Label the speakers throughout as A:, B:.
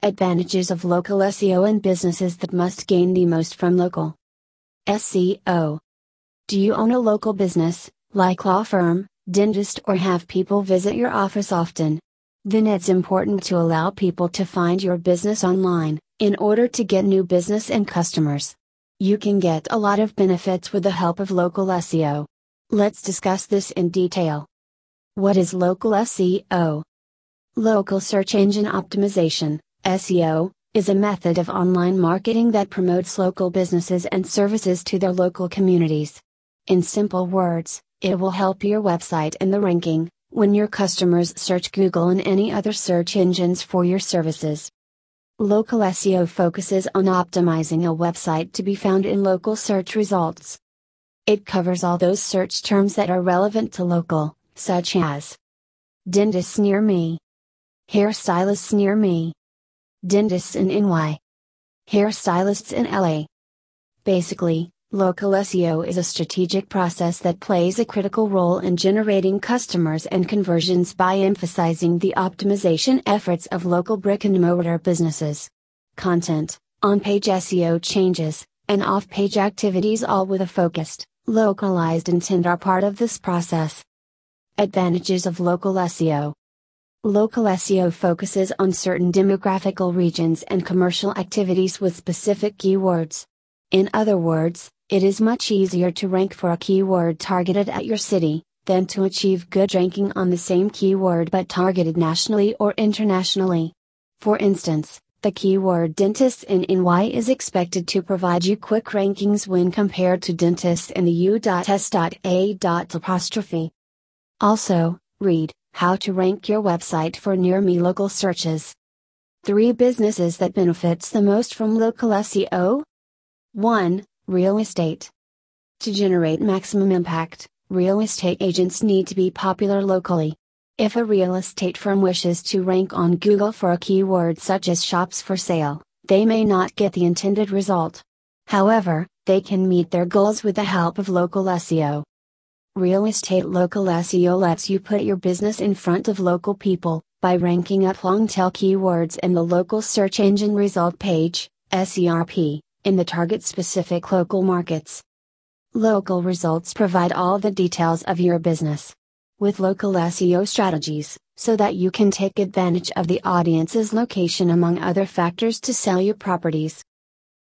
A: Advantages of local SEO and businesses that must gain the most from local SEO. Do you own a local business, like law firm, dentist, or have people visit your office often? Then it's important to allow people to find your business online, in order to get new business and customers. You can get a lot of benefits with the help of local SEO. Let's discuss this in detail. What is local SEO? Local Search Engine Optimization SEO, is a method of online marketing that promotes local businesses and services to their local communities. In simple words, it will help your website in the ranking, when your customers search Google and any other search engines for your services. Local SEO focuses on optimizing a website to be found in local search results. It covers all those search terms that are relevant to local, such as dentists near me, hairstylists near me, dentists in NY, hairstylists in LA. Basically, local SEO is a strategic process that plays a critical role in generating customers and conversions by emphasizing the optimization efforts of local brick and mortar businesses. Content, on page SEO changes, and off page activities, all with a focused, localized intent, are part of this process. Advantages of local SEO Local SEO focuses on certain demographical regions and commercial activities with specific keywords. In other words, it is much easier to rank for a keyword targeted at your city, than to achieve good ranking on the same keyword but targeted nationally or internationally. For instance, the keyword dentist in NY is expected to provide you quick rankings when compared to dentists in the U.S.A. Also, read how to rank your website for near me local searches. 3 businesses that benefits the most from local SEO. 1. Real estate. To generate maximum impact, real estate agents need to be popular locally. If a real estate firm wishes to rank on Google for a keyword such as shops for sale, they may not get the intended result. However, they can meet their goals with the help of local SEO. Real estate local SEO lets you put your business in front of local people, by ranking up long tail keywords in the local search engine result page, SERP, in the target specific local markets. Local results provide all the details of your business. With local SEO strategies, so that you can take advantage of the audience's location among other factors to sell your properties.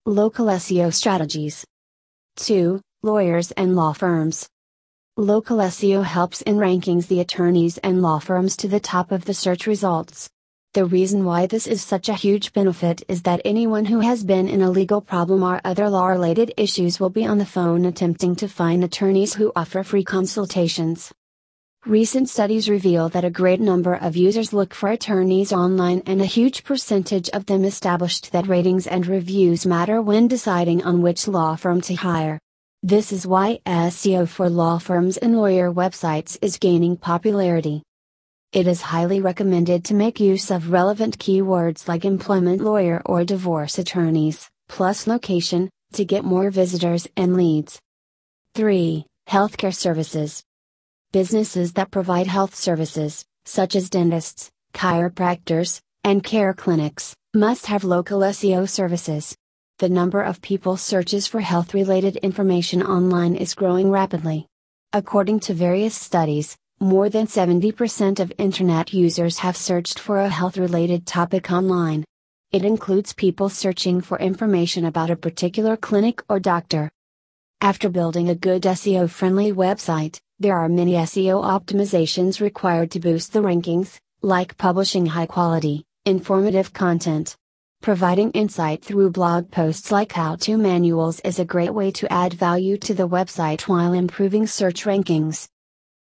A: Local SEO strategies. 2. Lawyers and law firms. Local SEO helps in rankings the attorneys and law firms to the top of the search results. The reason why this is such a huge benefit is that anyone who has been in a legal problem or other law related issues will be on the phone attempting to find attorneys who offer free consultations. Recent studies reveal that a great number of users look for attorneys online and a huge percentage of them established that ratings and reviews matter when deciding on which law firm to hire. This is why SEO for law firms and lawyer websites is gaining popularity. It is highly recommended to make use of relevant keywords like employment lawyer or divorce attorneys, plus location, to get more visitors and leads. 3. Healthcare services. Businesses that provide health services, such as dentists, chiropractors, and care clinics, must have local SEO services the number of people searches for health related information online is growing rapidly. According to various studies, more than 70% of Internet users have searched for a health related topic online. It includes people searching for information about a particular clinic or doctor. After building a good SEO friendly website, there are many SEO optimizations required to boost the rankings, like publishing high quality, informative content. Providing insight through blog posts like how to manuals is a great way to add value to the website while improving search rankings.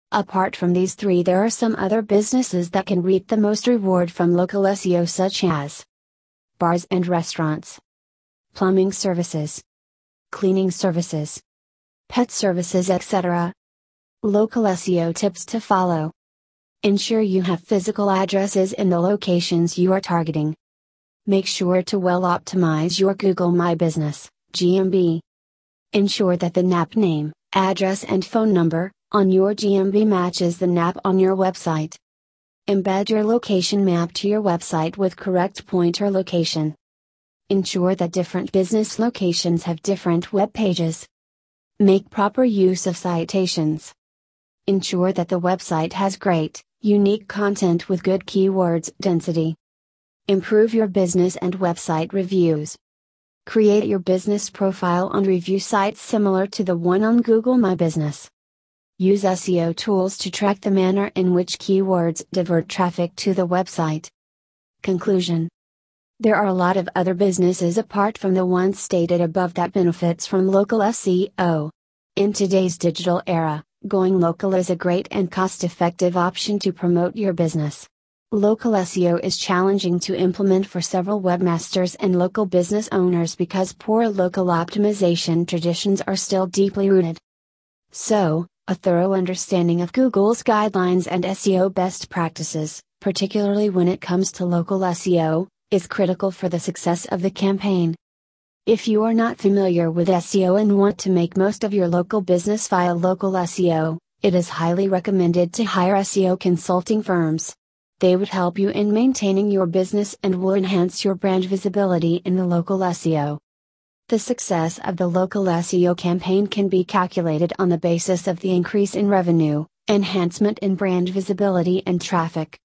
A: Apart from these three, there are some other businesses that can reap the most reward from local SEO, such as bars and restaurants, plumbing services, cleaning services, pet services, etc. Local SEO tips to follow. Ensure you have physical addresses in the locations you are targeting. Make sure to well optimize your Google My Business, GMB. Ensure that the NAP name, address, and phone number on your GMB matches the NAP on your website. Embed your location map to your website with correct pointer location. Ensure that different business locations have different web pages. Make proper use of citations. Ensure that the website has great, unique content with good keywords density. Improve your business and website reviews. Create your business profile on review sites similar to the one on Google My Business. Use SEO tools to track the manner in which keywords divert traffic to the website. Conclusion There are a lot of other businesses apart from the ones stated above that benefits from local SEO. In today's digital era, going local is a great and cost effective option to promote your business. Local SEO is challenging to implement for several webmasters and local business owners because poor local optimization traditions are still deeply rooted. So, a thorough understanding of Google's guidelines and SEO best practices, particularly when it comes to local SEO, is critical for the success of the campaign. If you are not familiar with SEO and want to make most of your local business via local SEO, it is highly recommended to hire SEO consulting firms. They would help you in maintaining your business and will enhance your brand visibility in the local SEO. The success of the local SEO campaign can be calculated on the basis of the increase in revenue, enhancement in brand visibility, and traffic.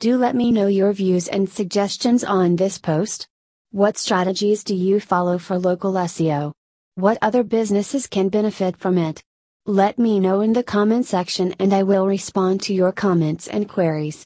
A: Do let me know your views and suggestions on this post. What strategies do you follow for local SEO? What other businesses can benefit from it? Let me know in the comment section and I will respond to your comments and queries.